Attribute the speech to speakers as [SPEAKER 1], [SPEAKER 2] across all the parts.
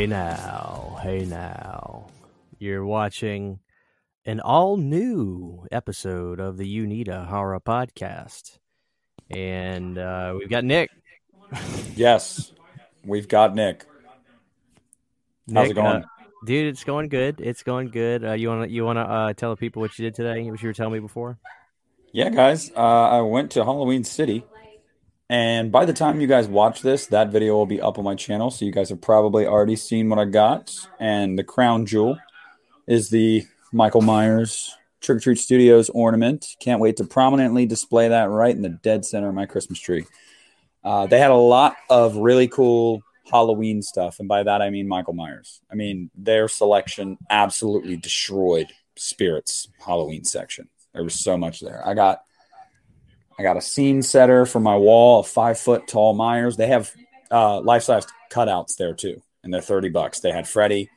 [SPEAKER 1] Hey now, hey now. You're watching an all new episode of the You Need a Horror podcast. And uh, we've got Nick.
[SPEAKER 2] Yes, we've got Nick. How's
[SPEAKER 1] Nick,
[SPEAKER 2] it going?
[SPEAKER 1] uh, dude, it's going good. It's going good. Uh, you want to you want to uh, tell the people what you did today? What you were telling me before?
[SPEAKER 2] yeah, guys, uh, I went to Halloween City, and by the time you guys watch this, that video will be up on my channel. So you guys have probably already seen what I got. And the crown jewel is the Michael Myers Trick or Treat Studios ornament. Can't wait to prominently display that right in the dead center of my Christmas tree. Uh, they had a lot of really cool Halloween stuff, and by that I mean Michael Myers. I mean their selection absolutely destroyed Spirits Halloween section. There was so much there. I got I got a scene setter for my wall, a five foot tall Myers. They have uh, life size cutouts there too, and they're thirty bucks. They had Freddy,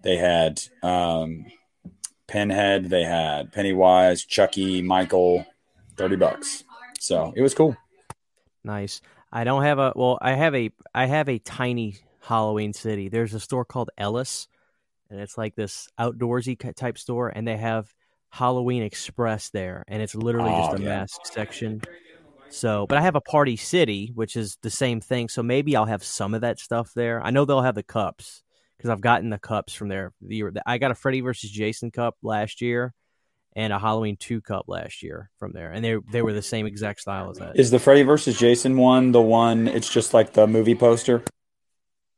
[SPEAKER 2] they had um, Pinhead, they had Pennywise, Chucky, Michael, thirty bucks. So it was cool.
[SPEAKER 1] Nice. I don't have a well. I have a I have a tiny Halloween city. There's a store called Ellis, and it's like this outdoorsy type store, and they have Halloween Express there, and it's literally just
[SPEAKER 2] Oh,
[SPEAKER 1] a
[SPEAKER 2] yeah.
[SPEAKER 1] mask section. So, but I have a Party City, which is the same thing. So maybe I'll have some of that stuff there. I know they'll have the cups because I've gotten the cups from there. I got a Freddy versus Jason cup last year, and a Halloween two cup last year from there, and they they were the same exact style as that.
[SPEAKER 2] Is the Freddy versus Jason one the one? It's just like the movie poster.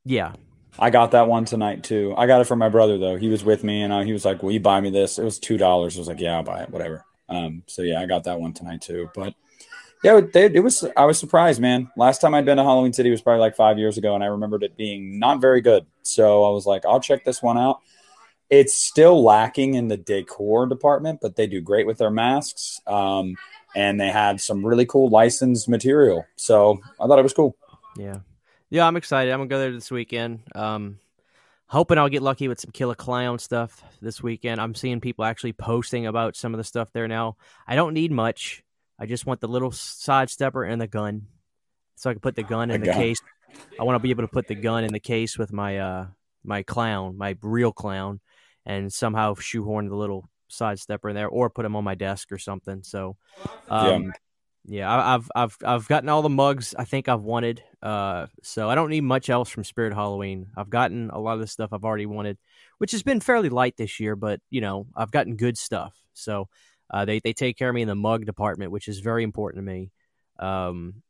[SPEAKER 1] yeah,
[SPEAKER 2] I got that one tonight too. I got it from my brother though. He was with me and uh, he was like, "Will you buy me this?" It was two dollars. I was like, "Yeah, I'll buy it, whatever." Um, so yeah, I got that one tonight too. But yeah, they, it was. I was surprised, man. Last time I'd been to Halloween City was probably like five years ago, and I remembered it being not very good. So I was like, "I'll check this one out." It's still lacking in the decor department, but they do great with their masks. Um, and they had some really cool licensed material. So I thought it was cool.
[SPEAKER 1] Yeah. Yeah, I'm excited. I'm gonna go there this weekend. Um hoping I'll get lucky with some killer clown stuff this weekend. I'm seeing people actually posting about some of the stuff there now. I don't need much. I just want the little side stepper and the gun. So I can put the gun in the case. I want to be able to put the gun in the case with my uh my clown, my real clown, and somehow shoehorn the little side stepper in there or put him on my desk or something. So um yeah, I, I've I've I've gotten all the mugs I think I've wanted. Uh, so I don't need much else from Spirit Halloween. I've gotten a lot of the stuff I've already wanted, which has been fairly light this year. But you know, I've gotten good stuff. So uh, they they take care of me in the mug department, which is very important to me. Um,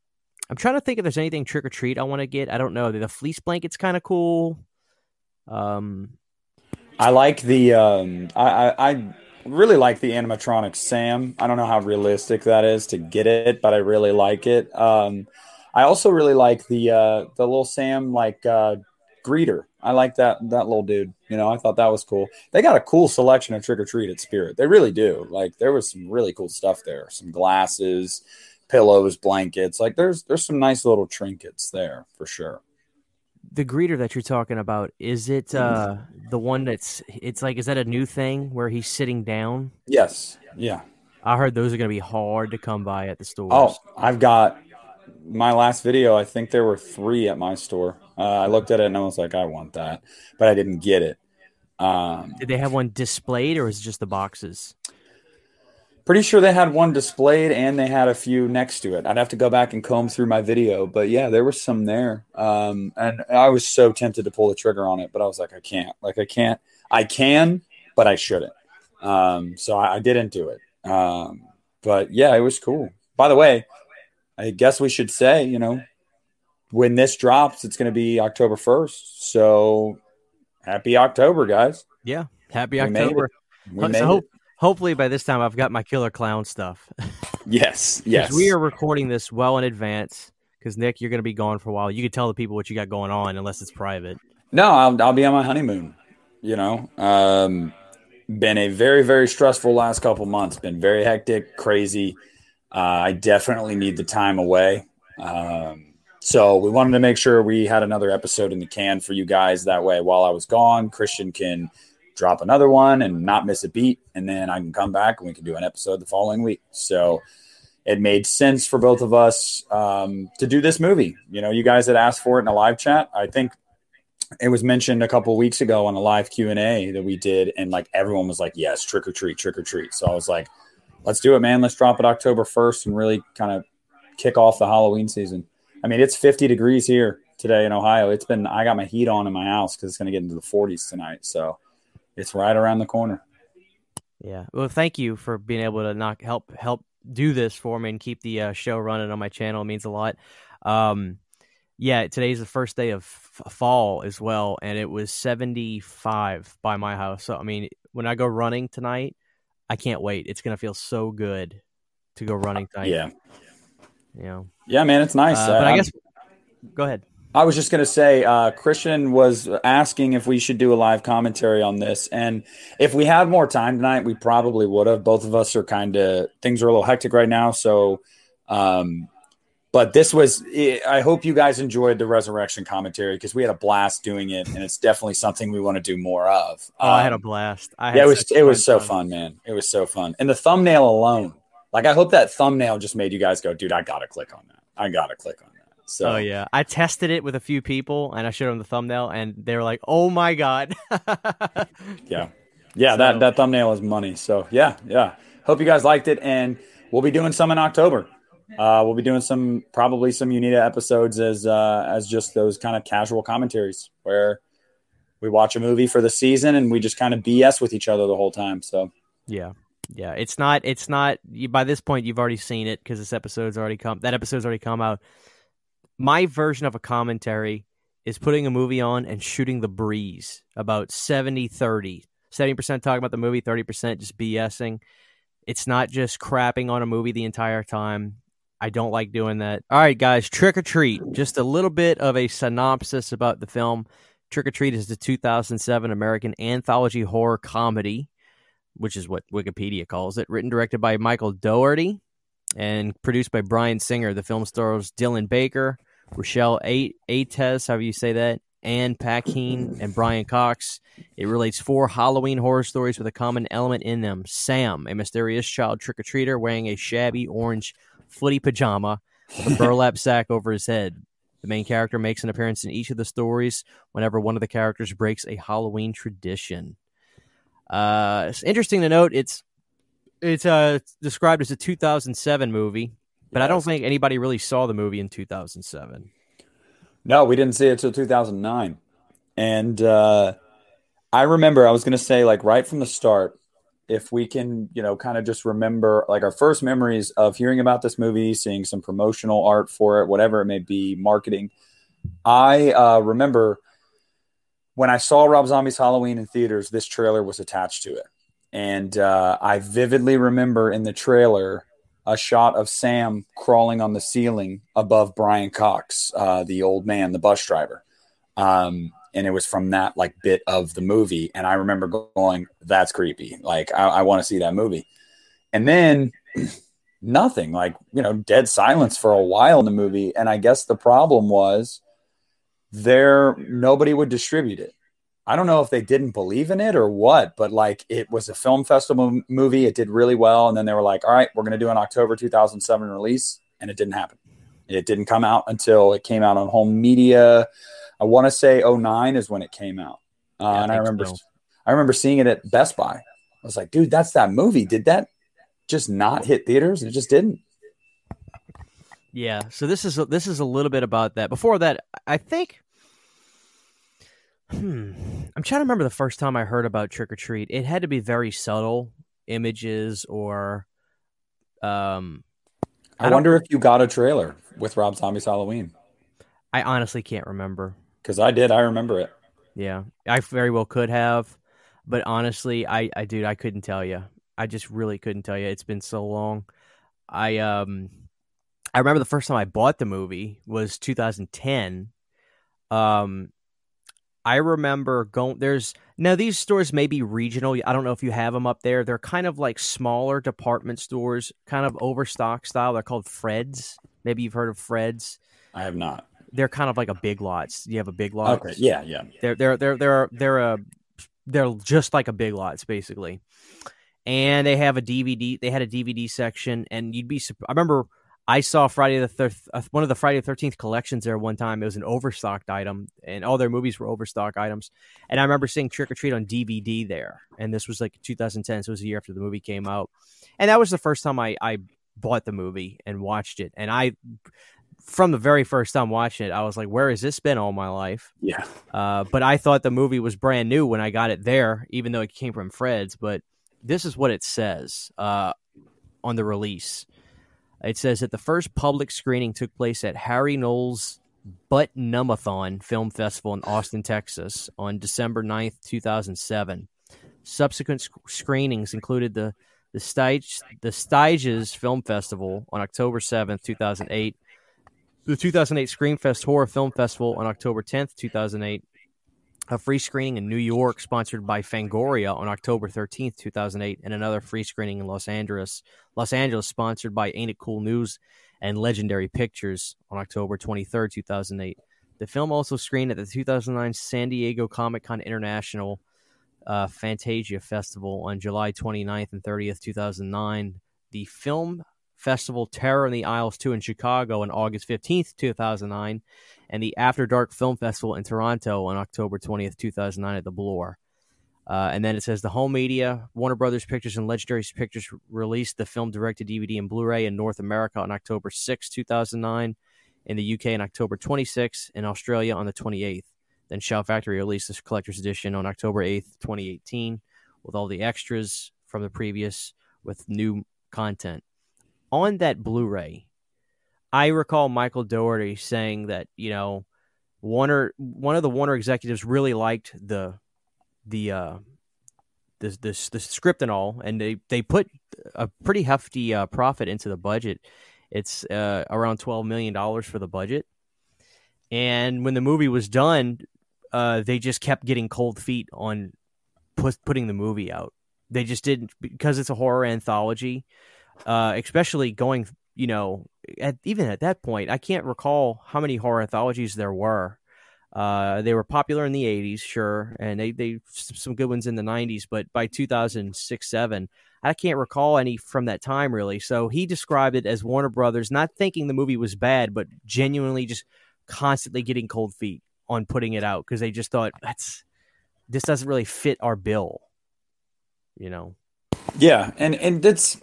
[SPEAKER 1] I'm trying to think if there's anything trick or treat I want to get. I don't know. The fleece blanket's kind of cool. Um,
[SPEAKER 2] I like the um, I, I I really like the animatronic Sam. I don't know how realistic that is to get it, but I really like it. Um, I also really like the uh, the little Sam like uh, greeter. I like that that little dude. You know, I thought that was cool. They got a cool selection of trick or treat at Spirit. They really do. Like there was some really cool stuff there. Some glasses, pillows, blankets. Like there's there's some nice little trinkets there for sure.
[SPEAKER 1] The greeter that you're talking about is it uh the one that's it's like is that a new thing where he's sitting down?
[SPEAKER 2] Yes. Yeah.
[SPEAKER 1] I heard those are going to be hard to come by at the store.
[SPEAKER 2] Oh, I've got my last video. I think there were three at my store. Uh, I looked at it and I was like, I want that, but I didn't get it. Um,
[SPEAKER 1] Did they have one displayed or is it just the boxes?
[SPEAKER 2] Pretty sure they had one displayed and they had a few next to it. I'd have to go back and comb through my video, but yeah, there was some there. Um, and I was so tempted to pull the trigger on it, but I was like, I can't. Like, I can't. I can, but I shouldn't. Um, so I, I didn't do it. Um, but yeah, it was cool. By the way, I guess we should say, you know, when this drops, it's going to be October 1st. So happy October, guys.
[SPEAKER 1] Yeah. Happy
[SPEAKER 2] We made it.
[SPEAKER 1] October.
[SPEAKER 2] We
[SPEAKER 1] So hope-. Hopefully by this time I've got my killer clown stuff.
[SPEAKER 2] Yes. Yes.
[SPEAKER 1] We are recording this well in advance because Nick, you're going to be gone for a while. You can tell the people what you got going on unless it's private.
[SPEAKER 2] No, I'll, I'll be on my honeymoon. You know, um, been a very, very stressful last couple months. Been very hectic, crazy. Uh, I definitely need the time away. Um, so we wanted to make sure we had another episode in the can for you guys. That way, while I was gone, Christian can drop another one and not miss a beat, and then I can come back and we can do an episode the following week. So it made sense for both of us um, to do this movie. You know, you guys had asked for it in a live chat. I think it was mentioned a couple weeks ago on a live Q and A that we did, and like everyone was like, "Yes, trick or treat, trick or treat." So I was like, "Let's do it, man! Let's drop it October first and really kind of kick off the Halloween season." I mean, it's 50 degrees here today in Ohio. It's been I got my heat on in my house because it's going to get into the 40s tonight, so it's right around the corner.
[SPEAKER 1] Yeah. Well, thank you for being able to knock help help do this for me and keep the uh, show running on my channel. It means a lot. Um, yeah, today's the first day of f- fall as well, and it was 75 by my house. So, I mean, when I go running tonight, I can't wait. It's going to feel so good to go running tonight.
[SPEAKER 2] Yeah.
[SPEAKER 1] Yeah.
[SPEAKER 2] Yeah, man, it's nice.
[SPEAKER 1] Uh, but I guess, go ahead.
[SPEAKER 2] I was just going to say, uh, Christian was asking if we should do a live commentary on this. And if we had more time tonight, we probably would have. Both of us are kind of, things are a little hectic right now. So, um, but this was, I hope you guys enjoyed the resurrection commentary because we had a blast doing it. And it's definitely something we want to do more of.
[SPEAKER 1] Oh, um, I had a blast.
[SPEAKER 2] yeah, it was, it was so fun. fun, man. It was so fun. And the thumbnail alone, like, I hope that thumbnail just made you guys go, dude, I got to click on that. I got to click on that. So
[SPEAKER 1] Oh yeah, I tested it with a few people, and I showed them the thumbnail, and they were like, "Oh my god!"
[SPEAKER 2] yeah, yeah. So, that that thumbnail is money. So yeah, yeah. Hope you guys liked it, and we'll be doing some in October. Uh, we'll be doing some probably some Uneeda episodes as uh, as just those kind of casual commentaries where we watch a movie for the season and we just kind of BS with each other the whole time. So
[SPEAKER 1] yeah, yeah. It's not it's not by this point you've already seen it because this episode's already come that episode's already come out my version of a commentary is putting a movie on and shooting the breeze about 70 30. 70% talking about the movie, 30% just BSing. It's not just crapping on a movie the entire time. I don't like doing that. All right, guys, Trick or Treat. Just a little bit of a synopsis about the film. Trick or Treat is the 2007 American anthology horror comedy, which is what Wikipedia calls it. Written directed by Michael Dougherty and produced by Bryan Singer. The film stars Dylan Baker, Rochelle Aytes, however you say that, Anna Paquin, and Brian Cox. It relates four Halloween horror stories with a common element in them. Sam, a mysterious child trick or treater wearing a shabby orange footy pajama with a burlap sack over his head. The main character makes an appearance in each of the stories whenever one of the characters breaks a Halloween tradition. Uh, it's interesting to note it's it's uh, described as a 2007 movie, but yes. I don't think anybody really saw the movie in 2007.
[SPEAKER 2] No, we didn't see it until 2009. And uh, I remember I was going to say, like, right from the start, if we can, you know, kind of just remember like our first memories of hearing about this movie, seeing some promotional art for it, whatever it may be, marketing. I uh, remember when I saw Rob Zombie's Halloween in theaters, this trailer was attached to it. And uh, I vividly remember in the trailer a shot of Sam crawling on the ceiling above Brian Cox, uh, the old man, the bus driver. Um, and it was from that like bit of the movie. And I remember going, "That's creepy. Like I, I want to see that movie." And then nothing, like you know, dead silence for a while in the movie. And I guess the problem was there nobody would distribute it. I don't know if they didn't believe in it or what, but like it was a film festival movie. It did really well. And then they were like, all right, we're going to do an October 2007 release. And it didn't happen. It didn't come out until it came out on home media. I want to say 09 is when it came out. Uh, yeah, and I, remember, so. I remember seeing it at Best Buy. I was like, dude, that's that movie. Did that just not hit theaters? It just didn't.
[SPEAKER 1] Yeah. So this is, a, this is a little bit about that. Before that, I think Hmm. I'm trying to remember the first time I heard about trick or treat. It had to be very subtle images or um
[SPEAKER 2] I, I wonder if you got a trailer with Rob Zombie's Halloween.
[SPEAKER 1] I honestly can't remember.
[SPEAKER 2] Cuz I did, I remember it.
[SPEAKER 1] Yeah. I very well could have, but honestly, I I dude, I couldn't tell you. I just really couldn't tell you. It's been so long. I um I remember the first time I bought the movie was 2010. Um I remember going there's now these stores may be regional. I don't know if you have them up there. They're kind of like smaller department stores, kind of overstock style. They're called Fred's. Maybe you've heard of Fred's.
[SPEAKER 2] I have not.
[SPEAKER 1] They're kind of like a big lots. You have a big lot.
[SPEAKER 2] Okay. Yeah, yeah.
[SPEAKER 1] They're they're they're they're they're a they're just like a big lots basically. And they have a DVD. They had a DVD section, and you'd be. I remember I saw Friday the thir- uh, one of the Friday the Thirteenth collections there one time. It was an overstocked item, and all their movies were overstock items. And I remember seeing Trick or Treat on DVD there, and this was like 2010, so it was a year after the movie came out. And that was the first time I, I bought the movie and watched it. And I, from the very first time watching it, I was like, "Where has this been all my life?"
[SPEAKER 2] Yeah.
[SPEAKER 1] Uh, but I thought the movie was brand new when I got it there, even though it came from Fred's. But this is what it says uh, on the release. It says that the first public screening took place at Harry Knowles Butt-Numb-A-Thon Film Festival in Austin, Texas on December 9th, 2007. Subsequent sc- screenings included the the Stage the Stages Film Festival on October 7th, 2008, the 2008 Screamfest Horror Film Festival on October 10th, 2008, a free screening in New York sponsored by Fangoria on October 13th, 2008, and another free screening in Los Angeles, Los Angeles sponsored by Ain't It Cool News and Legendary Pictures on October 23rd, 2008. The film also screened at the 2009 San Diego Comic Con International uh, Fantasia Festival on July 29th and 30th, 2009. The film festival Terror in the Aisles 2 in Chicago on August 15th, 2009 and the After Dark Film Festival in Toronto on October 20th, 2009 at the Bloor. Uh, and then it says the home media, Warner Brothers Pictures and Legendary Pictures released the film direct to DVD and Blu ray in North America on October 6, 2009, in the UK on October 26, in Australia on the 28th. Then Shout Factory released this collector's edition on October 8th, 2018, with all the extras from the previous with new content. On that Blu ray, I recall Michael Dougherty saying that you know Warner, one of the Warner executives really liked the the uh, the, the, the script and all, and they they put a pretty hefty uh, profit into the budget. It's uh, around twelve million dollars for the budget, and when the movie was done, uh, they just kept getting cold feet on put, putting the movie out. They just didn't because it's a horror anthology, uh, especially going you know, at, even at that point, I can't recall how many horror anthologies there were. Uh, they were popular in the 80s, sure, and they, they some good ones in the 90s, but by 2006 7, I can't recall any from that time really. So he described it as Warner Brothers not thinking the movie was bad, but genuinely just constantly getting cold feet on putting it out because they just thought that's this doesn't really fit our bill, you know.
[SPEAKER 2] Yeah, and and that's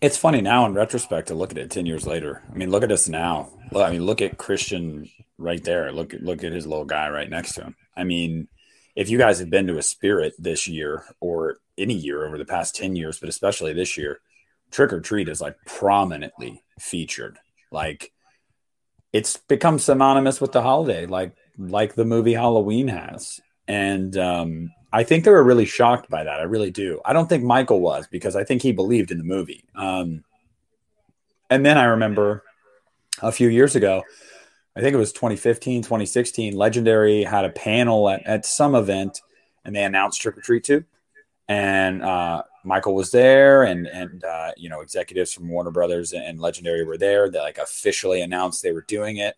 [SPEAKER 2] it's funny now in retrospect to look at it 10 years later. I mean, look at us now. I mean, look at Christian right there. Look at look at his little guy right next to him. I mean, if you guys have been to a spirit this year or any year over the past 10 years, but especially this year, trick or treat is like prominently featured. Like it's become synonymous with the holiday, like like the movie Halloween has. And um I think they were really shocked by that. I really do. I don't think Michael was because I think he believed in the movie. Um, and then I remember a few years ago, I think it was 2015, 2016, Legendary had a panel at, at some event and they announced Trick or Treat 2. And uh, Michael was there, and and uh, you know executives from Warner Brothers and Legendary were there. They like officially announced they were doing it.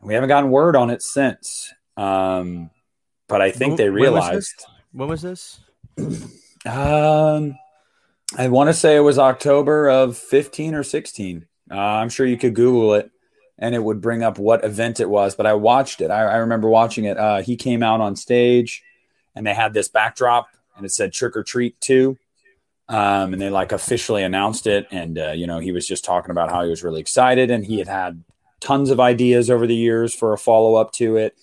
[SPEAKER 2] And we haven't gotten word on it since. Um, but I think when, they realized.
[SPEAKER 1] When was this?
[SPEAKER 2] When was this? um, I want to say it was October of 15 or 16. Uh, I'm sure you could Google it and it would bring up what event it was, but I watched it. I, I remember watching it. Uh, he came out on stage and they had this backdrop and it said Trick or Treat 2. Um, and they like officially announced it. And, uh, you know, he was just talking about how he was really excited and he had had tons of ideas over the years for a follow up to it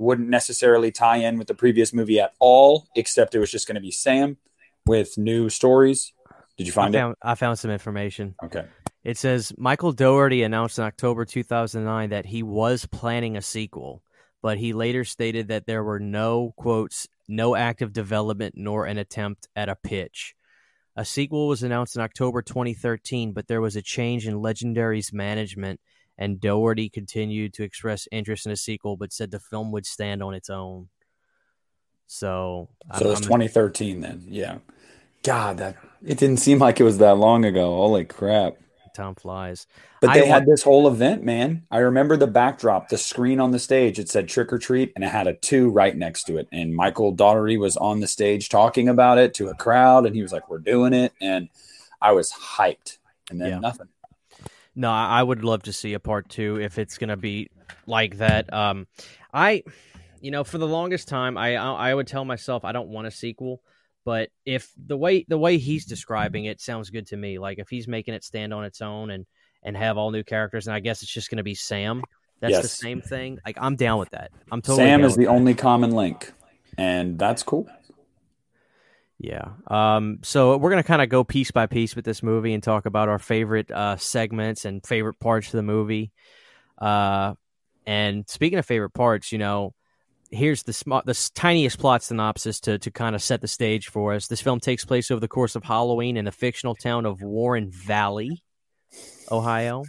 [SPEAKER 2] wouldn't necessarily tie in with the previous movie at all, except it was just going to be Sam with new stories. Did you find
[SPEAKER 1] I found,
[SPEAKER 2] it?
[SPEAKER 1] I found some information.
[SPEAKER 2] Okay.
[SPEAKER 1] It says Michael Dougherty announced in October 2009 that he was planning a sequel, but he later stated that there were no quotes, no active development nor an attempt at a pitch. A sequel was announced in October 2013, but there was a change in Legendary's management and Dougherty continued to express interest in a sequel, but said the film would stand on its own. So,
[SPEAKER 2] so it was 2013 then. Yeah. God, that it didn't seem like it was that long ago. Holy crap.
[SPEAKER 1] Time flies.
[SPEAKER 2] But they I had this whole event, man. I remember the backdrop, the screen on the stage. It said trick or treat, and it had a two right next to it. And Michael Dougherty was on the stage talking about it to a crowd, and he was like, "We're doing it," and I was hyped. And then yeah. nothing
[SPEAKER 1] No, I would love to see a part two if it's gonna be like that. Um, I, you know, for the longest time, I I would tell myself I don't want a sequel, but if the way the way he's describing it sounds good to me. Like if he's making it stand on its own and and have all new characters, and I guess it's just gonna be Sam. That's yes. the same thing. Like I'm down with that. I'm totally.
[SPEAKER 2] Sam is the
[SPEAKER 1] that.
[SPEAKER 2] only common link, and that's cool.
[SPEAKER 1] Yeah. Um, so we're gonna kind of go piece by piece with this movie and talk about our favorite uh, segments and favorite parts of the movie. Uh, and speaking of favorite parts, you know, here's the sm- the tiniest plot synopsis to to kind of set the stage for us. This film takes place over the course of Halloween in the fictional town of Warren Valley, Ohio.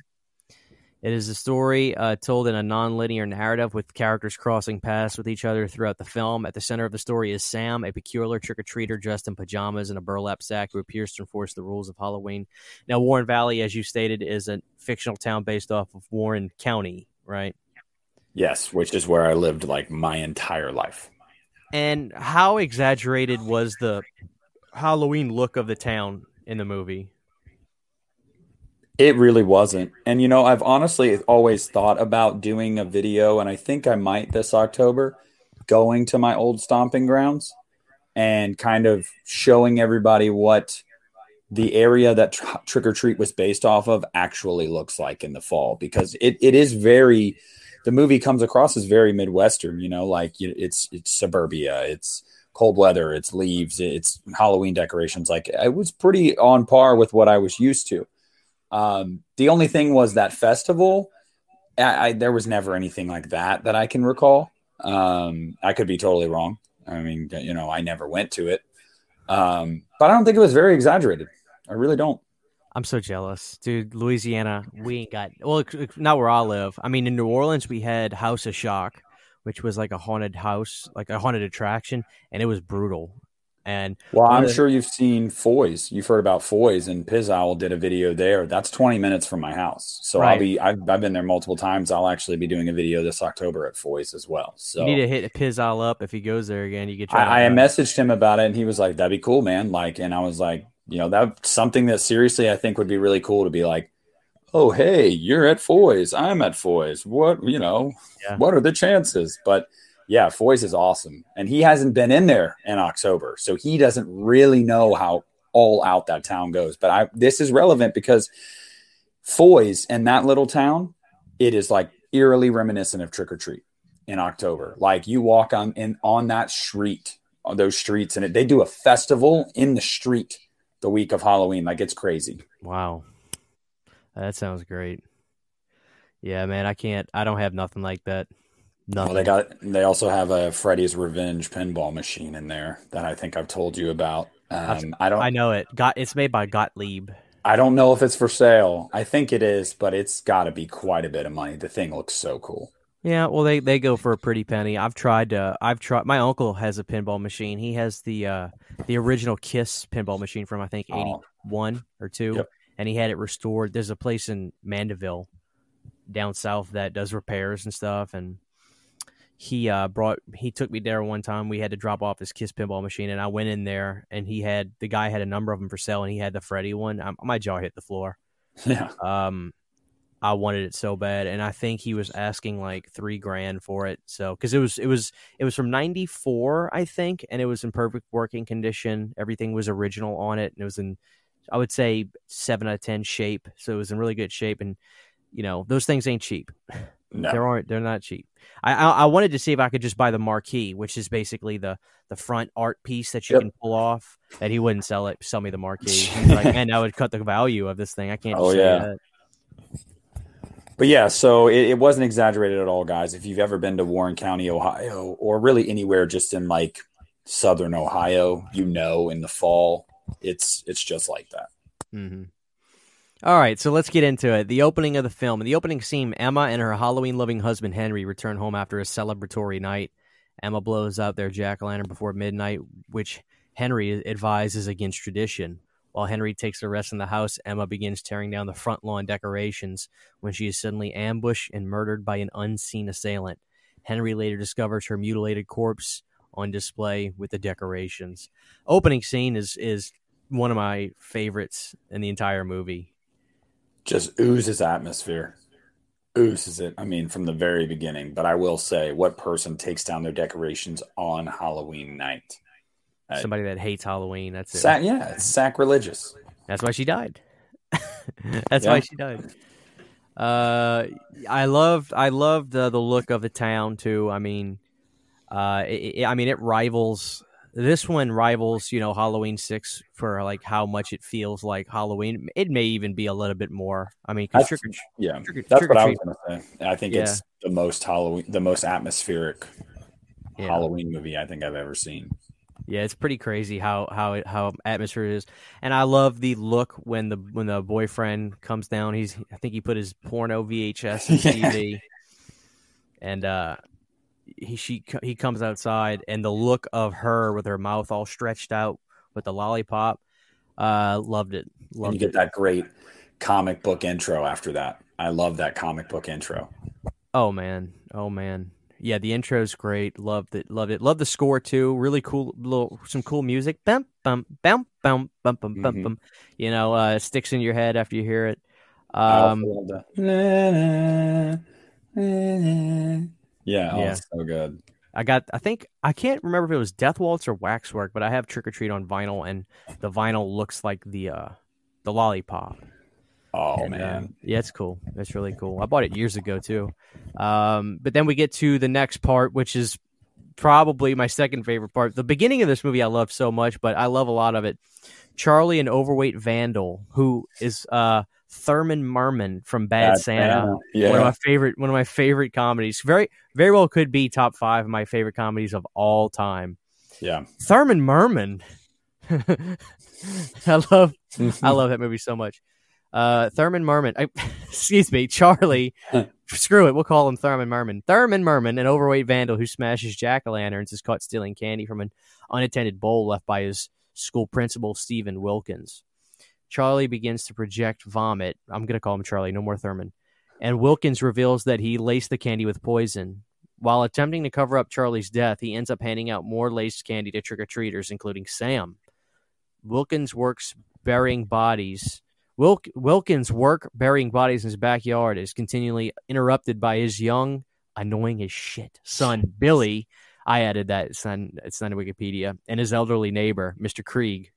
[SPEAKER 1] It is a story uh, told in a non-linear narrative with characters crossing paths with each other throughout the film. At the center of the story is Sam, a peculiar trick-or-treater dressed in pajamas and a burlap sack who appears to enforce the rules of Halloween. Now, Warren Valley, as you stated, is a fictional town based off of Warren County, right?
[SPEAKER 2] Yes, which is where I lived like my entire life.
[SPEAKER 1] And how exaggerated was the Halloween look of the town in the movie?
[SPEAKER 2] It really wasn't. And you know, I've honestly always thought about doing a video, and I think I might this October, going to my old stomping grounds and kind of showing everybody what the area that tr- Trick or Treat was based off of actually looks like in the fall because it, it is very the movie comes across as very midwestern you know like it's it's suburbia it's cold weather it's leaves it's halloween decorations like it was pretty on par with what i was used to um, the only thing was that festival. I, I, there was never anything like that that I can recall. Um, I could be totally wrong. I mean, you know, I never went to it, um, but I don't think it was very exaggerated. I really don't.
[SPEAKER 1] I'm so jealous, dude. Louisiana, we ain't got well, not where I live. I mean, in New Orleans, we had House of Shock, which was like a haunted house, like a haunted attraction, and it was brutal. And
[SPEAKER 2] well, I'm the, sure you've seen Foy's. You've heard about Foy's, and Piz Owl did a video there. That's 20 minutes from my house, so right. I'll be. I've, I've been there multiple times. I'll actually be doing a video this October at Foy's as well. So
[SPEAKER 1] you need to hit Piz Owl up if he goes there again. You get.
[SPEAKER 2] I, I messaged him about it, and he was like, "That'd be cool, man." Like, and I was like, you know, that's something that seriously I think would be really cool to be like, "Oh, hey, you're at Foy's. I'm at Foy's. What you know? Yeah. What are the chances?" But yeah, Foy's is awesome. And he hasn't been in there in October. So he doesn't really know how all out that town goes. But I this is relevant because Foy's and that little town, it is like eerily reminiscent of trick or treat in October. Like you walk on in on that street, on those streets, and it, they do a festival in the street the week of Halloween. Like it's crazy.
[SPEAKER 1] Wow. That sounds great. Yeah, man, I can't I don't have nothing like that.
[SPEAKER 2] Nothing. Well, they got. They also have a Freddy's Revenge pinball machine in there that I think I've told you about. Um, I don't.
[SPEAKER 1] I know it. Got. It's made by Gottlieb.
[SPEAKER 2] I don't know if it's for sale. I think it is, but it's got to be quite a bit of money. The thing looks so cool.
[SPEAKER 1] Yeah, well, they, they go for a pretty penny. I've tried to. I've tried. My uncle has a pinball machine. He has the uh, the original Kiss pinball machine from I think eighty one oh. or two, yep. and he had it restored. There's a place in Mandeville, down south, that does repairs and stuff, and he uh, brought he took me there one time. We had to drop off his Kiss pinball machine, and I went in there, and he had the guy had a number of them for sale, and he had the Freddy one. I, my jaw hit the floor.
[SPEAKER 2] Yeah.
[SPEAKER 1] Um, I wanted it so bad, and I think he was asking like three grand for it. So because it was it was it was from '94, I think, and it was in perfect working condition. Everything was original on it, and it was in I would say seven out of ten shape. So it was in really good shape, and you know those things ain't cheap. No. There aren't. They're not cheap. I, I, I wanted to see if I could just buy the marquee, which is basically the the front art piece that you yep. can pull off. That he wouldn't sell it. Sell me the marquee. Like, man, that would cut the value of this thing. I can't. Oh yeah.
[SPEAKER 2] But yeah, so it, it, wasn't exaggerated at all, guys. If you've ever been to Warren County, Ohio, or really anywhere just in like southern Ohio, you know, in the fall, it's it's just like that.
[SPEAKER 1] Mm-hmm. All right, so let's get into it. The opening of the film. In the opening scene, Emma and her Halloween loving husband Henry return home after a celebratory night. Emma blows out their jack o' lantern before midnight, which Henry advises against tradition. While Henry takes a rest in the house, Emma begins tearing down the front lawn decorations when she is suddenly ambushed and murdered by an unseen assailant. Henry later discovers her mutilated corpse on display with the decorations. Opening scene is is one of my favorites in the entire movie.
[SPEAKER 2] Just oozes atmosphere. Oozes it. I mean, from the very beginning. But I will say, what person takes down their decorations on Halloween night?
[SPEAKER 1] Somebody that hates Halloween. That's it.
[SPEAKER 2] Sac- yeah, it's sacrilegious.
[SPEAKER 1] That's why she died. That's yeah. why she died. Uh, I loved I loved uh, the look of the town too. I mean, uh, it, it, I mean it rivals this one rivals you know Halloween six for like how much it feels like Halloween. It may even be a little bit more. I mean,
[SPEAKER 2] trick or, yeah, trick, that's trick what I was to say. I think yeah. it's the most Halloween, the most atmospheric yeah. Halloween movie I think I've ever seen.
[SPEAKER 1] Yeah, it's pretty crazy how how it, how atmosphere is, and I love the look when the when the boyfriend comes down. He's I think he put his porno VHS in TV, and uh, he she he comes outside, and the look of her with her mouth all stretched out with the lollipop, uh, loved it. Loved
[SPEAKER 2] and you get it. that great comic book intro after that. I love that comic book intro.
[SPEAKER 1] Oh man, oh man, yeah, the intro's great. Loved it. Loved it. Love the score too. Really cool. Little some cool music. Bum bum bum bum bum bum bum. Mm-hmm. bum. You know, uh, sticks in your head after you hear it. Um,
[SPEAKER 2] yeah, oh, yeah. so good.
[SPEAKER 1] I got. I think I can't remember if it was Death Waltz or Waxwork, but I have Trick or Treat on vinyl, and the vinyl looks like the uh, the lollipop.
[SPEAKER 2] Oh and, uh, man,
[SPEAKER 1] uh, yeah, it's cool. It's really cool. I bought it years ago too. Um, but then we get to the next part, which is probably my second favorite part. The beginning of this movie I love so much, but I love a lot of it. Charlie, an overweight vandal, who is uh, Thurman Merman from Bad, Bad Santa, Santa. Yeah. one of my favorite, one of my favorite comedies. Very, very well could be top five of my favorite comedies of all time.
[SPEAKER 2] Yeah,
[SPEAKER 1] Thurman Merman. I love, I love that movie so much. Uh, Thurman Merman, I, excuse me, Charlie. screw it, we'll call him Thurman Merman. Thurman Merman, an overweight vandal who smashes jack o' lanterns, is caught stealing candy from an unattended bowl left by his school principal, Stephen Wilkins. Charlie begins to project vomit. I'm going to call him Charlie, no more Thurman. And Wilkins reveals that he laced the candy with poison. While attempting to cover up Charlie's death, he ends up handing out more laced candy to trick or treaters, including Sam. Wilkins works burying bodies Wilk, Wilkins' work burying bodies in his backyard is continually interrupted by his young, annoying as shit son, Billy. I added that. Son, it's not Wikipedia. And his elderly neighbor, Mr. Krieg,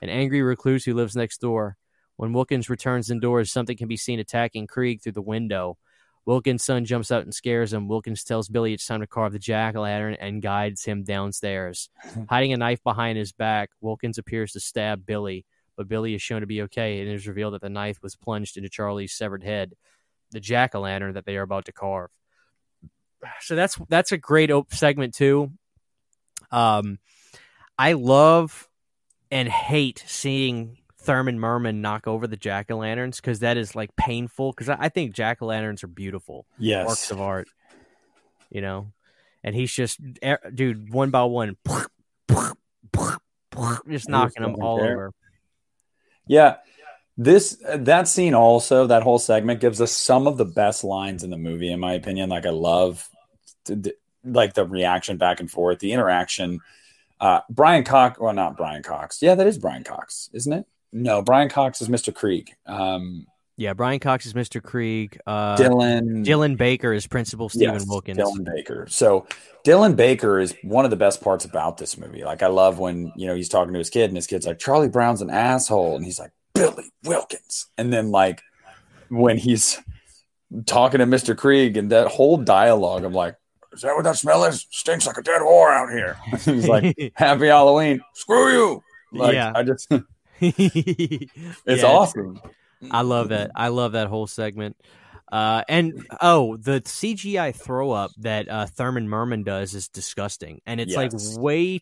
[SPEAKER 1] an angry recluse who lives next door. When Wilkins returns indoors, something can be seen attacking Krieg through the window. Wilkins' son jumps out and scares him. Wilkins tells Billy it's time to carve the jack o' lantern and guides him downstairs. Hiding a knife behind his back, Wilkins appears to stab Billy but Billy is shown to be okay, and it is revealed that the knife was plunged into Charlie's severed head, the jack o' lantern that they are about to carve. So that's that's a great op- segment too. Um, I love and hate seeing Thurman Merman knock over the jack o' lanterns because that is like painful. Because I, I, think jack o' lanterns are beautiful,
[SPEAKER 2] yes,
[SPEAKER 1] works of art. You know, and he's just eh, dude one by one, just knocking them all there. over.
[SPEAKER 2] Yeah. This that scene also that whole segment gives us some of the best lines in the movie in my opinion. Like I love like the reaction back and forth, the interaction. Uh, Brian Cox, well, not Brian Cox. Yeah, that is Brian Cox, isn't it? No, Brian Cox is Mr. Krieg. Um,
[SPEAKER 1] yeah, Brian Cox is Mr. Krieg. Uh,
[SPEAKER 2] Dylan
[SPEAKER 1] Dylan Baker is Principal Stephen yes, Wilkins.
[SPEAKER 2] Dylan Baker. So Dylan Baker is one of the best parts about this movie. Like I love when you know he's talking to his kid and his kid's like Charlie Brown's an asshole, and he's like Billy Wilkins, and then like when he's talking to Mr. Krieg and that whole dialogue, I'm like, is that what that smell is? Stinks like a dead whore out here. he's like, Happy Halloween. Screw you. Like, yeah. I just, it's yeah, awesome.
[SPEAKER 1] I love that. I love that whole segment. Uh, and oh, the CGI throw up that uh, Thurman Merman does is disgusting, and it's yes. like way.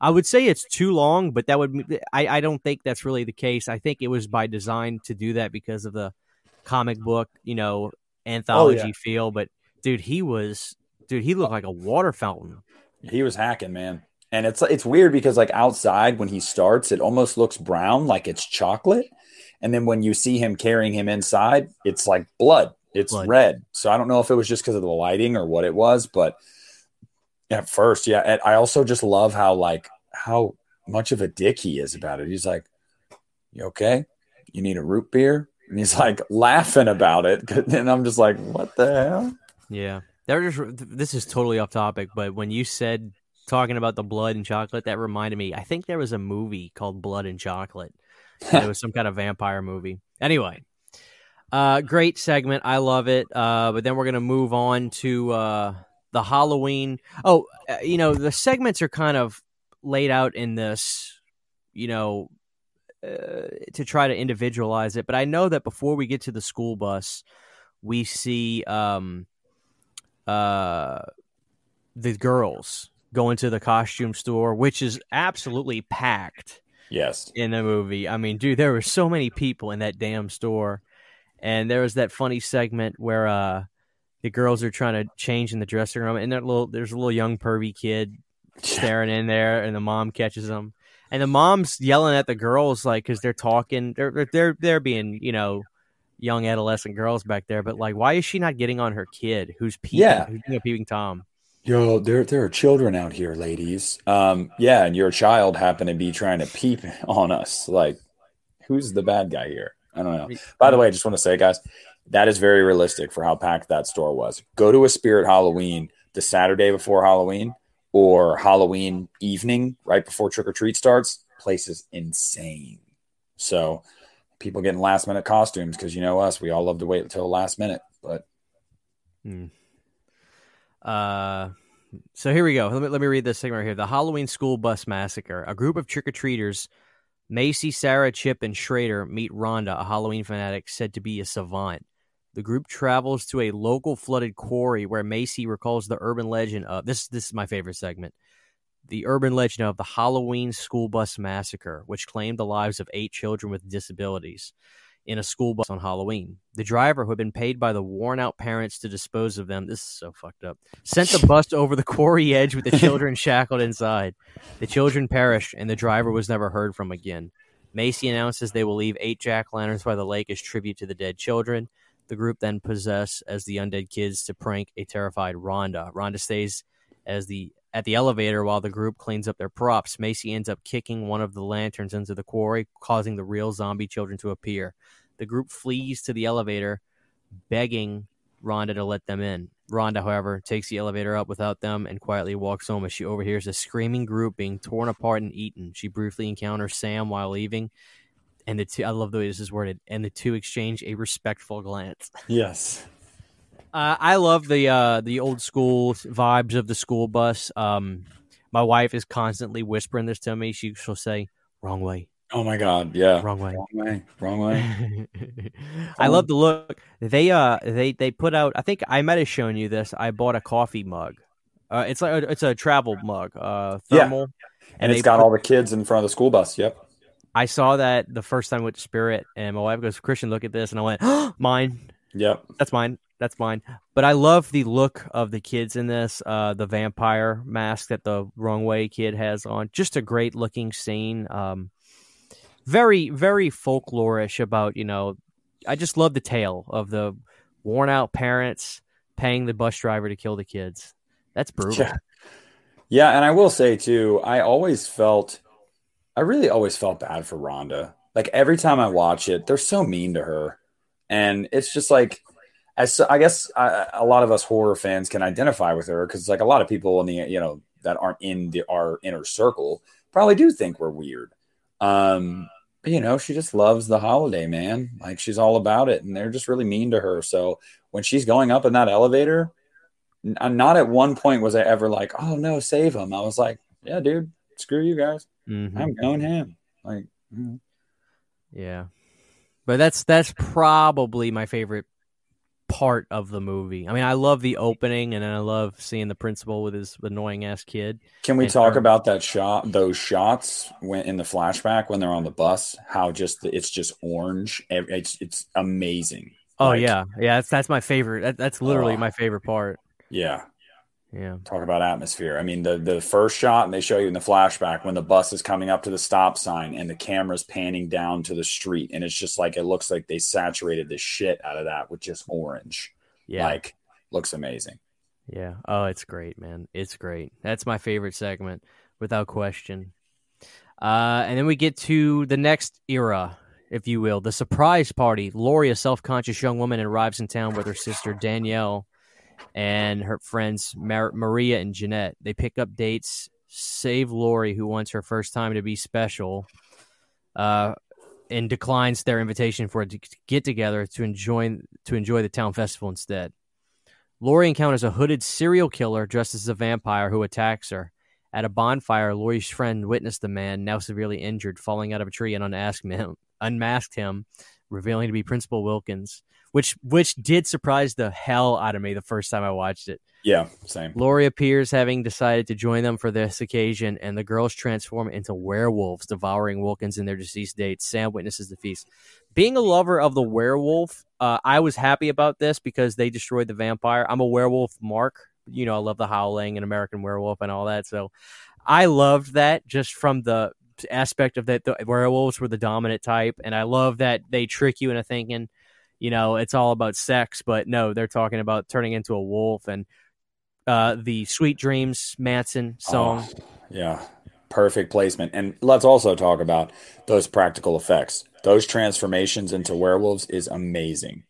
[SPEAKER 1] I would say it's too long, but that would I, I don't think that's really the case. I think it was by design to do that because of the comic book, you know, anthology oh, yeah. feel. But dude, he was dude, he looked like a water fountain.
[SPEAKER 2] He was hacking, man. And it's it's weird because like outside when he starts, it almost looks brown, like it's chocolate. And then when you see him carrying him inside, it's like blood. It's blood. red. So I don't know if it was just because of the lighting or what it was, but at first, yeah. I also just love how like how much of a dick he is about it. He's like, "You okay? You need a root beer? And he's like laughing about it. And I'm just like, what the hell?
[SPEAKER 1] Yeah. There just, this is totally off topic, but when you said talking about the blood and chocolate, that reminded me. I think there was a movie called Blood and Chocolate. it was some kind of vampire movie. Anyway, uh, great segment. I love it. Uh, but then we're gonna move on to uh, the Halloween. Oh, uh, you know the segments are kind of laid out in this, you know, uh, to try to individualize it. But I know that before we get to the school bus, we see um, uh, the girls go into the costume store, which is absolutely packed.
[SPEAKER 2] Yes.
[SPEAKER 1] In the movie. I mean, dude, there were so many people in that damn store. And there was that funny segment where uh the girls are trying to change in the dressing room and little, there's a little young pervy kid staring in there and the mom catches them. And the mom's yelling at the girls like cuz they're talking they're they're they're being, you know, young adolescent girls back there, but like why is she not getting on her kid who's peeping yeah. who's a peeping tom?
[SPEAKER 2] Yo, there there are children out here, ladies. Um, yeah, and your child happened to be trying to peep on us. Like, who's the bad guy here? I don't know. By the way, I just want to say, guys, that is very realistic for how packed that store was. Go to a Spirit Halloween the Saturday before Halloween or Halloween evening, right before trick or treat starts. Place is insane. So, people getting last minute costumes because you know us, we all love to wait until the last minute. But
[SPEAKER 1] hmm. Uh, so here we go. Let me, let me read this thing right here. The Halloween School Bus Massacre. A group of trick or treaters, Macy, Sarah, Chip, and Schrader, meet Rhonda, a Halloween fanatic said to be a savant. The group travels to a local flooded quarry where Macy recalls the urban legend of this. This is my favorite segment. The urban legend of the Halloween School Bus Massacre, which claimed the lives of eight children with disabilities in a school bus on Halloween. The driver, who had been paid by the worn out parents to dispose of them, this is so fucked up, sent the bus over the quarry edge with the children shackled inside. The children perished, and the driver was never heard from again. Macy announces they will leave eight jack lanterns by the lake as tribute to the dead children. The group then possess as the undead kids to prank a terrified Rhonda. Rhonda stays as the at the elevator while the group cleans up their props. Macy ends up kicking one of the lanterns into the quarry, causing the real zombie children to appear. The group flees to the elevator, begging Rhonda to let them in. Rhonda, however, takes the elevator up without them and quietly walks home as she overhears a screaming group being torn apart and eaten. She briefly encounters Sam while leaving, and the two, I love the way this is worded, and the two exchange a respectful glance.
[SPEAKER 2] Yes.
[SPEAKER 1] Uh, I love the uh, the old school vibes of the school bus. Um, my wife is constantly whispering this to me. She, she'll say, "Wrong way,
[SPEAKER 2] Oh my god, yeah.
[SPEAKER 1] Wrong way.
[SPEAKER 2] Wrong way. Wrong way.
[SPEAKER 1] I love the look. They uh they they put out I think I might have shown you this. I bought a coffee mug. Uh it's like a, it's a travel mug, uh thermal.
[SPEAKER 2] Yeah. And, and it's got put, all the kids in front of the school bus. Yep.
[SPEAKER 1] I saw that the first time with Spirit and my wife goes, Christian, look at this and I went, oh, mine.
[SPEAKER 2] Yep.
[SPEAKER 1] That's mine that's mine. But I love the look of the kids in this. Uh, the vampire mask that the wrong way kid has on. Just a great looking scene. Um, very, very folklorish about you know. I just love the tale of the worn out parents paying the bus driver to kill the kids. That's brutal.
[SPEAKER 2] Yeah. yeah, and I will say too, I always felt, I really always felt bad for Rhonda. Like every time I watch it, they're so mean to her, and it's just like as I guess I, a lot of us horror fans can identify with her because like a lot of people in the you know that aren't in the our inner circle probably do think we're weird. Um, but, you know, she just loves the holiday, man. Like she's all about it, and they're just really mean to her. So when she's going up in that elevator, not at one point was I ever like, "Oh no, save him." I was like, "Yeah, dude, screw you guys. Mm-hmm. I'm going him." Like, mm-hmm.
[SPEAKER 1] yeah, but that's that's probably my favorite part of the movie. I mean, I love the opening, and then I love seeing the principal with his annoying ass kid.
[SPEAKER 2] Can we and talk about that shot? Those shots when in the flashback when they're on the bus, how just it's just orange. It's it's amazing.
[SPEAKER 1] Oh like, yeah, yeah. That's that's my favorite. That, that's literally uh, my favorite part.
[SPEAKER 2] Yeah,
[SPEAKER 1] yeah.
[SPEAKER 2] Talk about atmosphere. I mean, the the first shot, and they show you in the flashback when the bus is coming up to the stop sign and the camera's panning down to the street, and it's just like it looks like they saturated the shit out of that with just orange. Yeah. Like looks amazing.
[SPEAKER 1] Yeah. Oh, it's great, man. It's great. That's my favorite segment, without question. Uh, and then we get to the next era. if you will, the surprise party. Laurie, a self conscious young woman, arrives in town with her sister Danielle and her friends Mar- Maria and Jeanette. They pick up dates, save Laurie, who wants her first time to be special, uh, and declines their invitation for a to get together to enjoy to enjoy the town festival instead. Laurie encounters a hooded serial killer dressed as a vampire who attacks her. At a bonfire, Laurie's friend witnessed the man, now severely injured, falling out of a tree and unmasked him, unmasked him, revealing to be Principal Wilkins, which which did surprise the hell out of me the first time I watched it.
[SPEAKER 2] Yeah, same.
[SPEAKER 1] Laurie appears having decided to join them for this occasion, and the girls transform into werewolves, devouring Wilkins and their deceased date. Sam witnesses the feast. Being a lover of the werewolf, uh, I was happy about this because they destroyed the vampire. I'm a werewolf mark. You know, I love the howling and American werewolf and all that. So I loved that just from the aspect of that the werewolves were the dominant type, and I love that they trick you into thinking, you know, it's all about sex, but no, they're talking about turning into a wolf and uh, the Sweet Dreams Manson song. Oh,
[SPEAKER 2] yeah, perfect placement. And let's also talk about those practical effects. Those transformations into werewolves is amazing,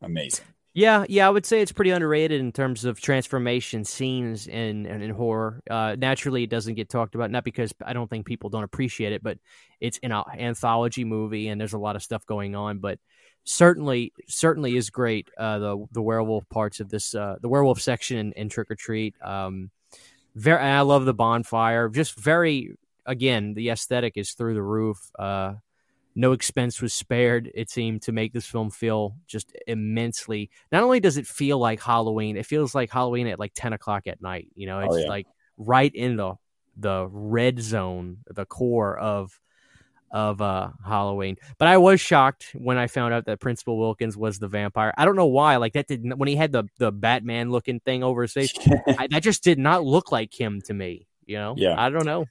[SPEAKER 2] amazing.
[SPEAKER 1] Yeah, yeah, I would say it's pretty underrated in terms of transformation scenes in in, in horror. Uh, naturally, it doesn't get talked about, not because I don't think people don't appreciate it, but it's in an anthology movie and there's a lot of stuff going on. But certainly, certainly is great. Uh, the the werewolf parts of this, uh, the werewolf section in, in Trick or Treat. Um, very, I love the bonfire. Just very, again, the aesthetic is through the roof. Uh, no expense was spared, it seemed, to make this film feel just immensely. Not only does it feel like Halloween, it feels like Halloween at like 10 o'clock at night. You know, oh, it's oh, yeah. like right in the the red zone, the core of of uh, Halloween. But I was shocked when I found out that Principal Wilkins was the vampire. I don't know why. Like that didn't when he had the the Batman looking thing over his face. I, that just did not look like him to me. You know.
[SPEAKER 2] Yeah.
[SPEAKER 1] I don't know.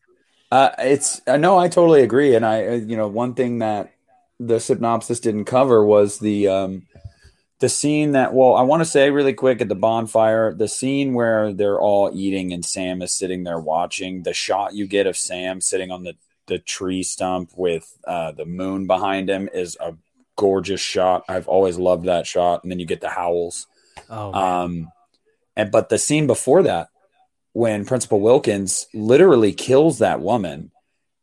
[SPEAKER 2] Uh, it's uh, no, I totally agree, and I, uh, you know, one thing that the synopsis didn't cover was the um, the scene that. Well, I want to say really quick at the bonfire, the scene where they're all eating and Sam is sitting there watching. The shot you get of Sam sitting on the the tree stump with uh, the moon behind him is a gorgeous shot. I've always loved that shot, and then you get the howls. Oh, um, and but the scene before that when Principal Wilkins literally kills that woman.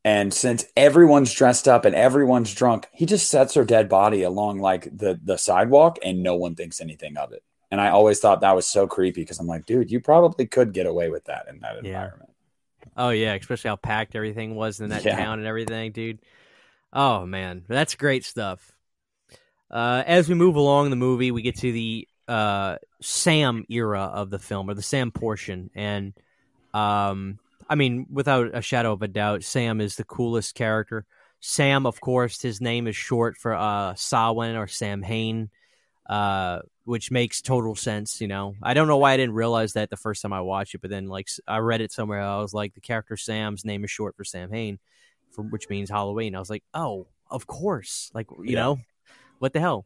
[SPEAKER 2] And since everyone's dressed up and everyone's drunk, he just sets her dead body along like the the sidewalk and no one thinks anything of it. And I always thought that was so creepy because I'm like, dude, you probably could get away with that in that yeah. environment.
[SPEAKER 1] Oh yeah, especially how packed everything was in that yeah. town and everything, dude. Oh man, that's great stuff. Uh, as we move along the movie, we get to the uh, Sam era of the film or the Sam portion, and um, I mean, without a shadow of a doubt, Sam is the coolest character. Sam, of course, his name is short for uh, Samhain or Sam Hain, uh, which makes total sense. You know, I don't know why I didn't realize that the first time I watched it, but then like I read it somewhere, I was like, the character Sam's name is short for Sam Hain, for, which means Halloween. I was like, oh, of course, like you yeah. know, what the hell.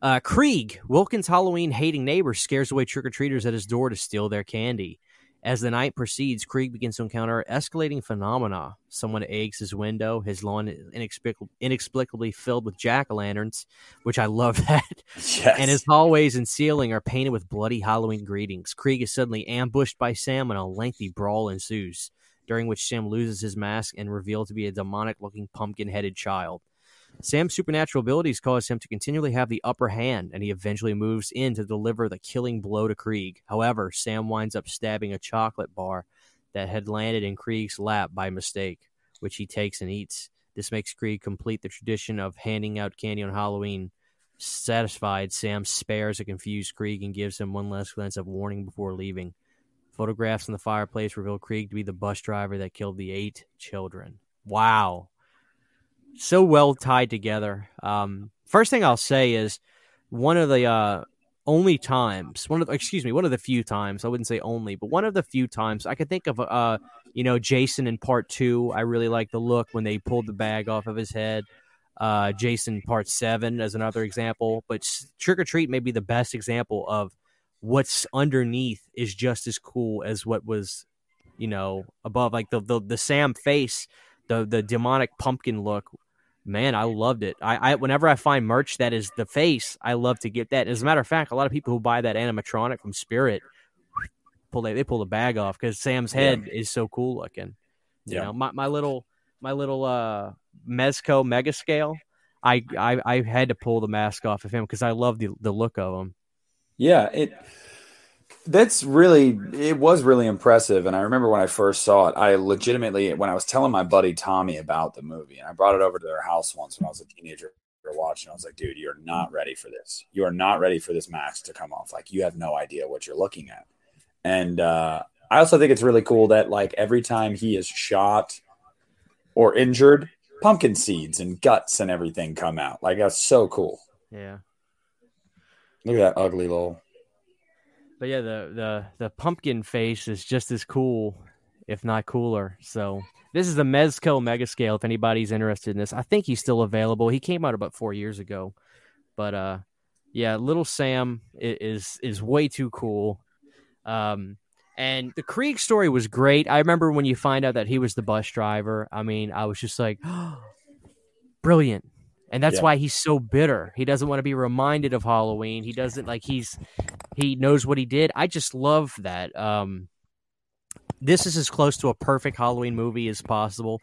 [SPEAKER 1] Uh, Kreeg, Wilkins' Halloween hating neighbor, scares away trick or treaters at his door to steal their candy. As the night proceeds, Kreeg begins to encounter escalating phenomena. Someone eggs his window, his lawn inexplicably, inexplicably filled with jack o' lanterns, which I love that. Yes. And his hallways and ceiling are painted with bloody Halloween greetings. Kreeg is suddenly ambushed by Sam, and a lengthy brawl ensues, during which Sam loses his mask and revealed to be a demonic looking pumpkin headed child. Sam's supernatural abilities cause him to continually have the upper hand, and he eventually moves in to deliver the killing blow to Kreeg. However, Sam winds up stabbing a chocolate bar that had landed in Kreeg's lap by mistake, which he takes and eats. This makes Kreeg complete the tradition of handing out candy on Halloween. Satisfied, Sam spares a confused Kreeg and gives him one last glance of warning before leaving. Photographs in the fireplace reveal Kreeg to be the bus driver that killed the eight children. Wow so well tied together. Um, first thing I'll say is one of the uh, only times, one of excuse me, one of the few times I wouldn't say only, but one of the few times I could think of, uh, you know, Jason in part two. I really like the look when they pulled the bag off of his head. Uh, Jason part seven as another example, but Trick or Treat may be the best example of what's underneath is just as cool as what was, you know, above. Like the the, the Sam face, the the demonic pumpkin look man, I loved it. I, I whenever I find merch that is the face, I love to get that. As a matter of fact, a lot of people who buy that animatronic from Spirit pull they, they pull the bag off because Sam's head yeah. is so cool looking. You yeah. know, my, my little my little uh Mezco mega scale. I, I I had to pull the mask off of him because I love the the look of him.
[SPEAKER 2] Yeah, it that's really it was really impressive and i remember when i first saw it i legitimately when i was telling my buddy tommy about the movie and i brought it over to their house once when i was a teenager watching i was like dude you're not ready for this. You are not ready for this mask to come off. Like you have no idea what you're looking at. And uh, i also think it's really cool that like every time he is shot or injured pumpkin seeds and guts and everything come out. Like that's so cool.
[SPEAKER 1] Yeah.
[SPEAKER 2] Look at that ugly little
[SPEAKER 1] but yeah, the the the pumpkin face is just as cool, if not cooler. So this is the Mezco Mega Scale. If anybody's interested in this, I think he's still available. He came out about four years ago, but uh, yeah, Little Sam is is way too cool. Um, and the Kreeg story was great. I remember when you find out that he was the bus driver. I mean, I was just like, oh, brilliant. And that's yeah. why he's so bitter. He doesn't want to be reminded of Halloween. He doesn't like he's he knows what he did. I just love that. Um, this is as close to a perfect Halloween movie as possible.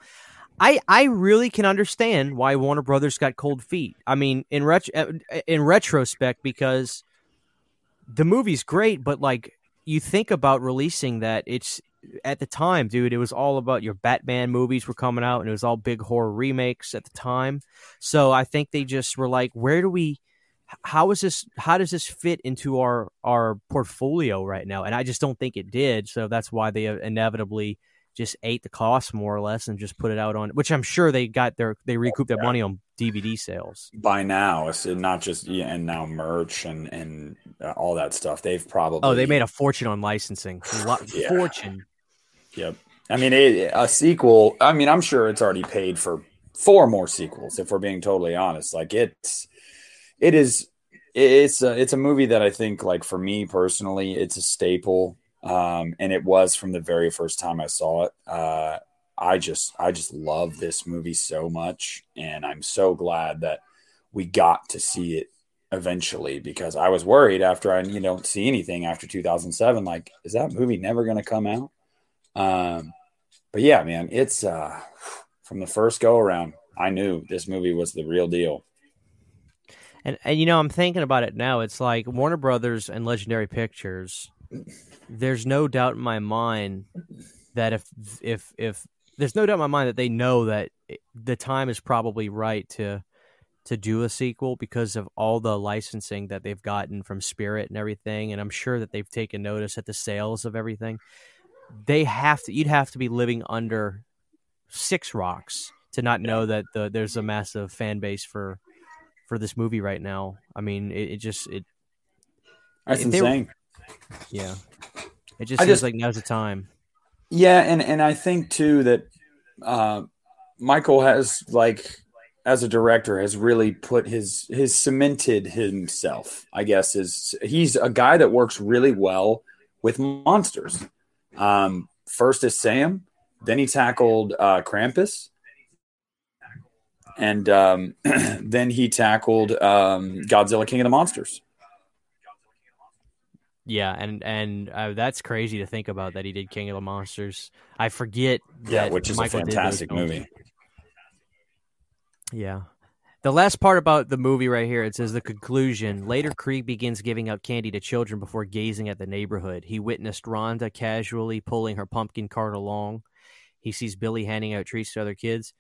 [SPEAKER 1] I I really can understand why Warner Brothers got cold feet. I mean, in ret- uh, in retrospect, because the movie's great, but like you think about releasing that, it's at the time, dude. It was all about your Batman movies were coming out, and it was all big horror remakes at the time. So I think they just were like, where do we? how is this how does this fit into our our portfolio right now and i just don't think it did so that's why they inevitably just ate the cost more or less and just put it out on which i'm sure they got their they recouped their money on dvd sales
[SPEAKER 2] by now it's not just yeah, and now merch and and uh, all that stuff they've probably
[SPEAKER 1] oh they made a fortune on licensing yeah. fortune
[SPEAKER 2] yep. I mean it, a sequel i mean i'm sure it's already paid for four more sequels if we're being totally honest. Like it's it is it's a, it's a movie that I think like for me personally it's a staple. Um, and it was from the very first time I saw it. Uh, I just I just love this movie so much. And I'm so glad that we got to see it eventually because I was worried after I you know see anything after 2007 like is that movie never going to come out um, but yeah man it's uh, from the first go around I knew this movie was the real deal
[SPEAKER 1] and and you know, I'm thinking about it now. It's like Warner Brothers and Legendary Pictures. There's no doubt in my mind that if if if there's no doubt in my mind that they know that the time is probably right to to do a sequel because of all the licensing that they've gotten from Spirit and everything and I'm sure that they've taken notice at the sales of everything. They have to you'd have to be living under six rocks to not know that the, there's a massive fan base for for this movie right now. I mean, it, it just it.
[SPEAKER 2] That's insane.
[SPEAKER 1] Were, yeah, it just I seems just, like now's the time.
[SPEAKER 2] Yeah, and and I think too that uh, Michael has like as a director has really put his his cemented himself. I guess is he's a guy that works really well with monsters. Um, first is Sam, then he tackled uh, Krampus, and um, then he tackled um, Godzilla King of the Monsters.
[SPEAKER 1] Yeah, and and uh, that's crazy to think about that he did King of the Monsters. I forget. Yeah,
[SPEAKER 2] which is Michael a fantastic movie.
[SPEAKER 1] Yeah. The last part about the movie right here, it says the conclusion. Later, Kreeg begins giving out candy to children before gazing at the neighborhood. He witnessed Rhonda casually pulling her pumpkin cart along. He sees Billy handing out treats to other kids.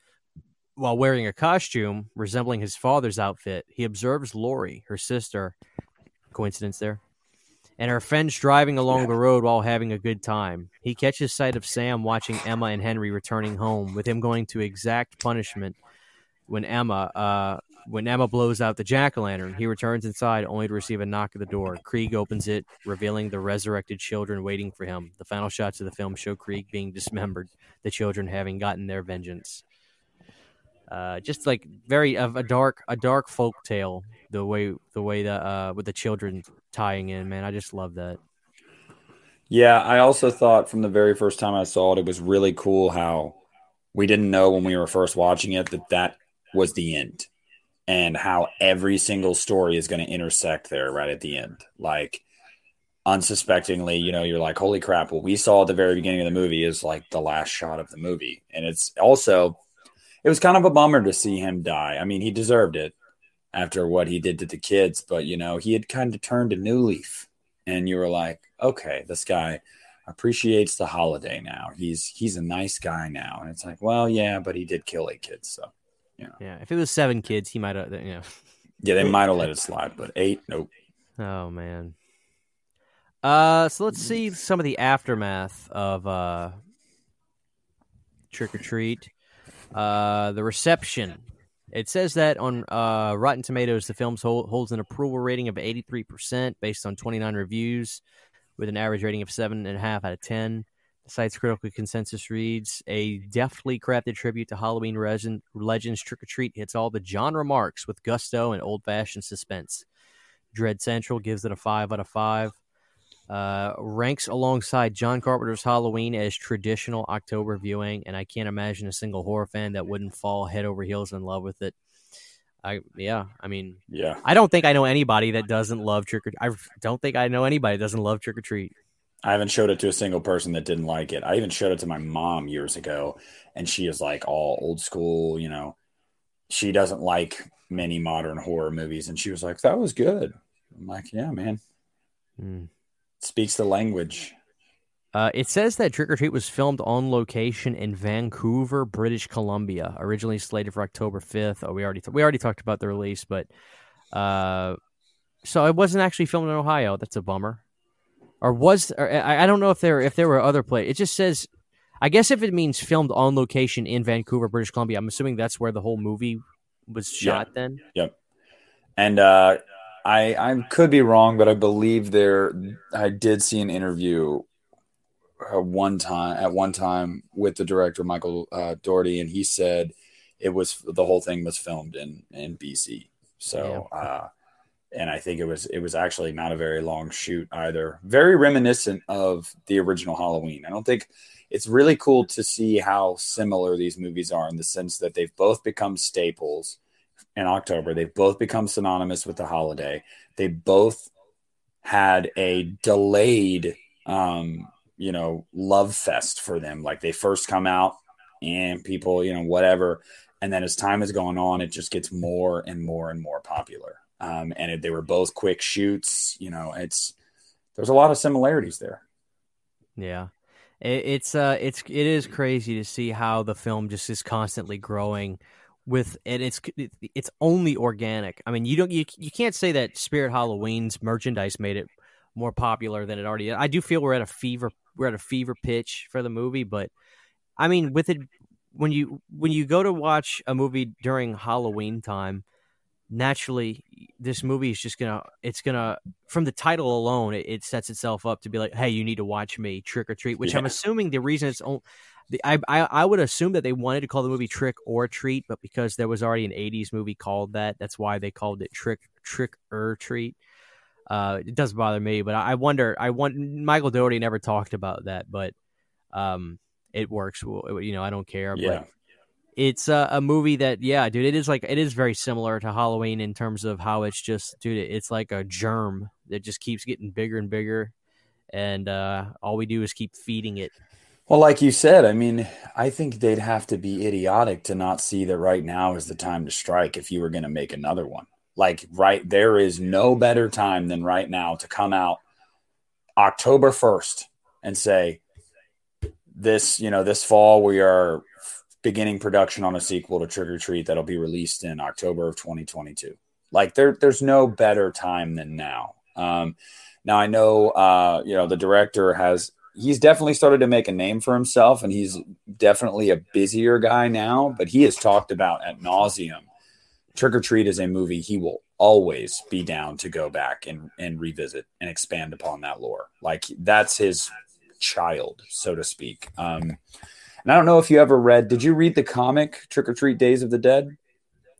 [SPEAKER 1] While wearing a costume resembling his father's outfit, he observes Laurie, her sister. Coincidence there? And her friends driving along the road while having a good time. He catches sight of Sam watching Emma and Henry returning home, with him going to exact punishment when Emma uh, when Emma blows out the jack o' lantern. He returns inside only to receive a knock at the door. Kreeg opens it, revealing the resurrected children waiting for him. The final shots of the film show Kreeg being dismembered, the children having gotten their vengeance. Uh, just like very of a dark a dark folk tale the way the way that uh with the children tying in man i just love that
[SPEAKER 2] yeah i also thought from the very first time i saw it it was really cool how we didn't know when we were first watching it that that was the end and how every single story is going to intersect there right at the end. Like unsuspectingly, you know, you're like, holy crap, what we saw at the very beginning of the movie is like the last shot of the movie. And it's also, it was kind of a bummer to see him die. I mean, he deserved it after what he did to the kids, but you know, he had kind of turned a new leaf. And you were like, okay, this guy appreciates the holiday now. He's he's a nice guy now. And it's like, well, yeah, but he did kill eight kids, so yeah.
[SPEAKER 1] Yeah. If it was seven kids, he might have you know.
[SPEAKER 2] Yeah, they might have let it slide, but eight, nope.
[SPEAKER 1] Oh man. Uh, so let's see some of the aftermath of uh, Trick or Treat. Uh, the reception. It says that on uh, Rotten Tomatoes, the film hold, holds an approval rating of 83% based on 29 reviews, with an average rating of 7.5 out of 10. Site's critical consensus reads A deftly crafted tribute to Halloween resin- legends Trick or Treat hits all the genre marks with gusto and old fashioned suspense. Dread Central gives it a 5 out of 5 uh, ranks alongside John Carpenter's Halloween as traditional October viewing, and I can't imagine a single horror fan that wouldn't fall head over heels in love with it. I yeah, I mean,
[SPEAKER 2] yeah,
[SPEAKER 1] I don't think I know anybody that doesn't love trick or. I don't think I know anybody that doesn't love trick or treat.
[SPEAKER 2] I haven't showed it to a single person that didn't like it. I even showed it to my mom years ago, and she is like all old school. You know, she doesn't like many modern horror movies, and she was like, "That was good." I'm like, "Yeah, man." Mm speaks the language.
[SPEAKER 1] Uh, it says that Trick or Treat was filmed on location in Vancouver, British Columbia, originally slated for October fifth. Oh, we already th- we already talked about the release, but uh, so it wasn't actually filmed in Ohio. That's a bummer. Or was or I, I don't know if there if there were other places. It just says, I guess if it means filmed on location in Vancouver, British Columbia, I'm assuming that's where the whole movie was shot.
[SPEAKER 2] Yep.
[SPEAKER 1] Then,
[SPEAKER 2] yep. And uh, I I could be wrong, but I believe there I did see an interview uh, one time at one time with the director Michael uh, Dougherty, and he said it was the whole thing was filmed in in BC. So, yeah. uh, and I think it was it was actually not a very long shoot either. Very reminiscent of the original Halloween. I don't think it's really cool to see how similar these movies are in the sense that they've both become staples in October. They've both become synonymous with the holiday. They both had a delayed, um, you know, love fest for them. Like they first come out and people, you know, whatever. And then as time has gone on, it just gets more and more and more popular. Um, and it, they were both quick shoots. You know, it's there's a lot of similarities there.
[SPEAKER 1] Yeah, it, it's uh, it's it is crazy to see how the film just is constantly growing with and it's it's only organic. I mean, you don't you you can't say that Spirit Halloween's merchandise made it more popular than it already is. I do feel we're at a fever we're at a fever pitch for the movie, but I mean, with it when you when you go to watch a movie during Halloween time, naturally this movie is just gonna it's gonna from the title alone it, it sets itself up to be like hey you need to watch me trick or treat which yeah. i'm assuming the reason it's on the, I, I, I would assume that they wanted to call the movie Trick or Treat, but because there was already an '80s movie called that, that's why they called it Trick Trick or Treat. Uh, it doesn't bother me, but I, I wonder. I want Michael Dougherty never talked about that, but um, it works. You know, I don't care.
[SPEAKER 2] Yeah.
[SPEAKER 1] But it's a, a movie that, yeah, dude, it is like it is very similar to Halloween in terms of how it's just, dude, it's like a germ that just keeps getting bigger and bigger, and uh, all we do is keep feeding it
[SPEAKER 2] well, like you said, I mean, I think they'd have to be idiotic to not see that right now is the time to strike if you were going to make another one. Like, right, there is no better time than right now to come out October 1st and say, this, you know, this fall we are beginning production on a sequel to Trick or Treat that'll be released in October of 2022. Like, there, there's no better time than now. Um, now I know, uh, you know, the director has he's definitely started to make a name for himself, and he's definitely a busier guy now. But he has talked about at nauseum. Trick or Treat is a movie he will always be down to go back and, and revisit and expand upon that lore. Like that's his child, so to speak. Um, and I don't know if you ever read. Did you read the comic Trick or Treat: Days of the Dead?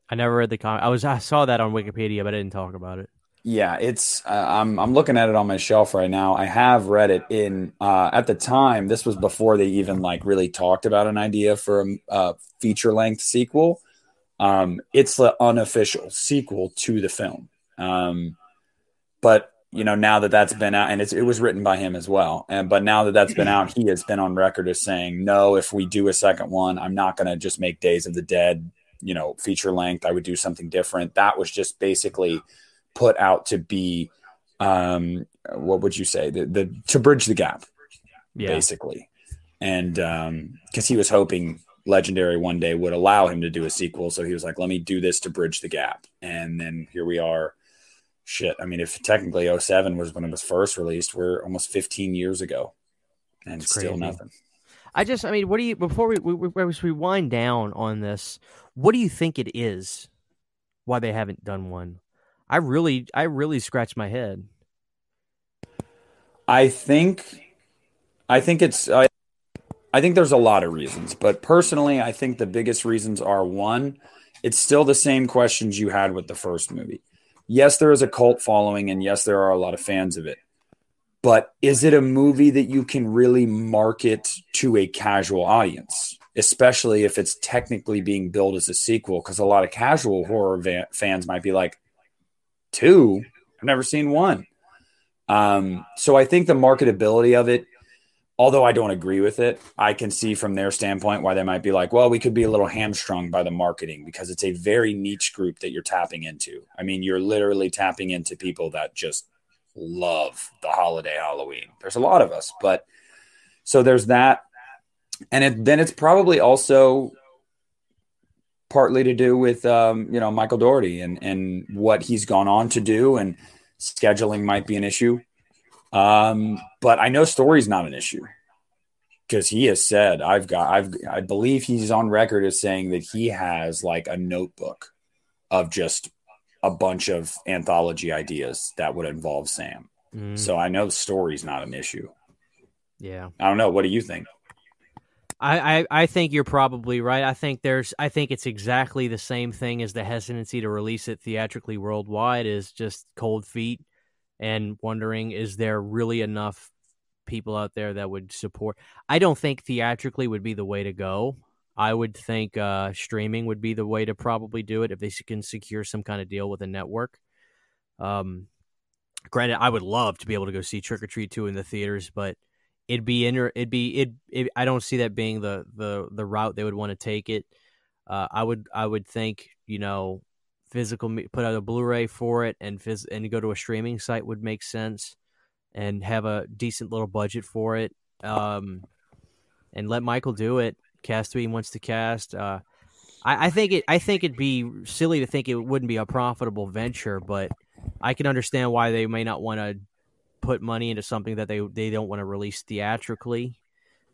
[SPEAKER 1] I never read the comic. I was I saw that on Wikipedia, but I didn't talk about it.
[SPEAKER 2] Yeah, it's uh, I'm I'm looking at it on my shelf right now. I have read it in uh, at the time. This was before they even like really talked about an idea for a uh, feature length sequel. Um, it's the unofficial sequel to the film. Um, but you know, now that that's been out, and it was written by him as well. And but now that that's been out, he has been on record as saying, "No, if we do a second one, I'm not going to just make Days of the Dead, you know, feature length. I would do something different." That was just basically put out to be, um, what would you say, the, the to bridge the gap, yeah. basically, and because um, he was hoping Legendary one day would allow him to do a sequel, so he was like, "Let me do this to bridge the gap," and then here we are shit. I mean, if technically 07 was when it was first released, we're almost 15 years ago and still nothing.
[SPEAKER 1] I just, I mean, what do you, before we, we, we, we wind down on this, what do you think it is why they haven't done one? I really, I really scratch my head.
[SPEAKER 2] I think, I think it's, I, I think there's a lot of reasons, but personally, I think the biggest reasons are one, it's still the same questions you had with the first movie yes, there is a cult following, and yes, there are a lot of fans of it. But is it a movie that you can really market to a casual audience, especially if it's technically being billed as a sequel? Because a lot of casual horror va- fans might be like, two? I've never seen one. Um, so I think the marketability of it although I don't agree with it, I can see from their standpoint why they might be like, well, we could be a little hamstrung by the marketing because it's a very niche group that you're tapping into. I mean, you're literally tapping into people that just love the holiday Halloween. There's a lot of us, but so there's that. And it, then it's probably also partly to do with, um, you know, Michael Dougherty and, and what he's gone on to do and scheduling might be an issue um, but I know story's not an issue because he has said I've got I've I believe he's on record as saying that he has like a notebook of just a bunch of anthology ideas that would involve Sam. Mm. So I know story's not an issue.
[SPEAKER 1] Yeah.
[SPEAKER 2] I don't know. What do you think?
[SPEAKER 1] I, I, I think you're probably right. I think there's I think it's exactly the same thing as the hesitancy to release it theatrically worldwide is just cold feet and wondering is there really enough people out there that would support I don't think theatrically would be the way to go. I would think uh, streaming would be the way to probably do it if they can secure some kind of deal with a network. Um, granted, I would love to be able to go see Trick or Treat two in the theaters, but it'd be in it'd be it, it. I don't see that being the the the route they would want to take it. Uh, I would I would think you know physical put out a Blu-ray for it and phys- and go to a streaming site would make sense and have a decent little budget for it um, and let Michael do it. Cast who he wants to cast uh, I, I, think it I think it'd be silly to think it wouldn't be a profitable venture but I can understand why they may not want to put money into something that they they don't want to release theatrically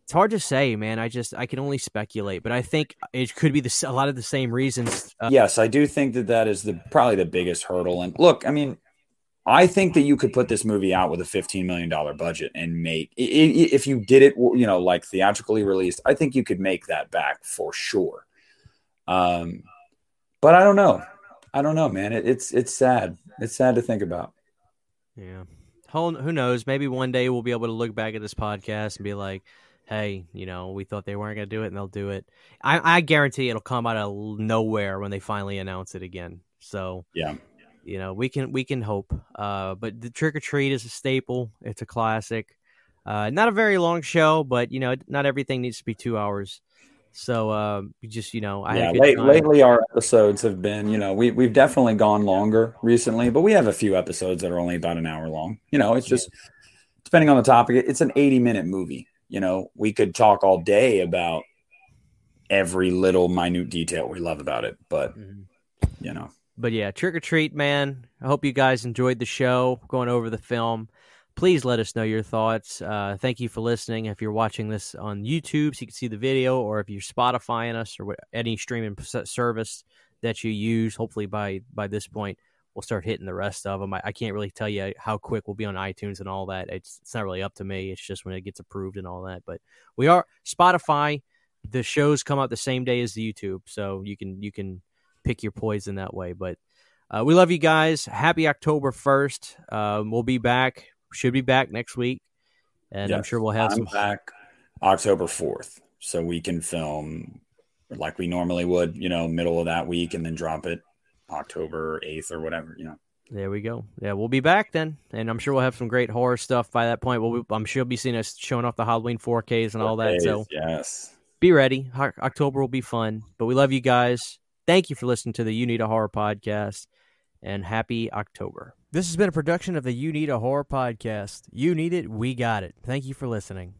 [SPEAKER 1] it's hard to say, man. I just I can only speculate, but I think it could be the, a lot of the same reasons.
[SPEAKER 2] Uh, yes, I do think that that is the probably the biggest hurdle. And look, I mean, I think that you could put this movie out with a fifteen million dollar budget and make if you did it, you know, like theatrically released. I think you could make that back for sure. Um, but I don't know. I don't know, man. It, it's it's sad. It's sad to think about.
[SPEAKER 1] Yeah. Who, who knows? Maybe one day we'll be able to look back at this podcast and be like, hey, you know, we thought they weren't going to do it, and they'll do it. I, I guarantee it'll come out of nowhere when they finally announce it again. So
[SPEAKER 2] yeah,
[SPEAKER 1] you know, we can we can hope. Uh, but the Trick or Treat is a staple. It's a classic. Uh, not a very long show, but you know, not everything needs to be two hours. So uh, just you know, I
[SPEAKER 2] yeah. Late, lately, our episodes have been you know we we've definitely gone longer recently, but we have a few episodes that are only about an hour long. You know, it's just depending on the topic. It's an eighty minute movie you know, we could talk all day about every little minute detail we love about it, but mm-hmm. you know.
[SPEAKER 1] But yeah, trick or treat, man. I hope you guys enjoyed the show, going over the film. Please let us know your thoughts. Uh, thank you for listening. If you're watching this on YouTube, so you can see the video, or if you're Spotifying us or any streaming service that you use, hopefully by by this point, we'll start hitting the rest of them. I, I, can't really tell you how quick we'll be on iTunes and all that. It's it's not really up to me. It's just when it gets approved and all that. But we are Spotify. The shows come out the same day as the YouTube, so you can you can pick your poison that way. But uh, we love you guys. Happy October first. Um, we'll be back. Should be back next week, and yes, I'm sure we'll have
[SPEAKER 2] I'm
[SPEAKER 1] some
[SPEAKER 2] back October fourth, so we can film like we normally would, you know, middle of that week, and then drop it October eighth or whatever, you know.
[SPEAKER 1] There we go. Yeah, we'll be back then, and I'm sure we'll have some great horror stuff by that point. We'll, I'm sure you'll be seeing us showing off the Halloween 4Ks and 4Ks, all that. So
[SPEAKER 2] yes,
[SPEAKER 1] be ready. October will be fun, but we love you guys. Thank you for listening to the Uneeda Horror podcast, and happy October. This has been a production of the Uneeda Horror podcast. You need it, we got it. Thank you for listening.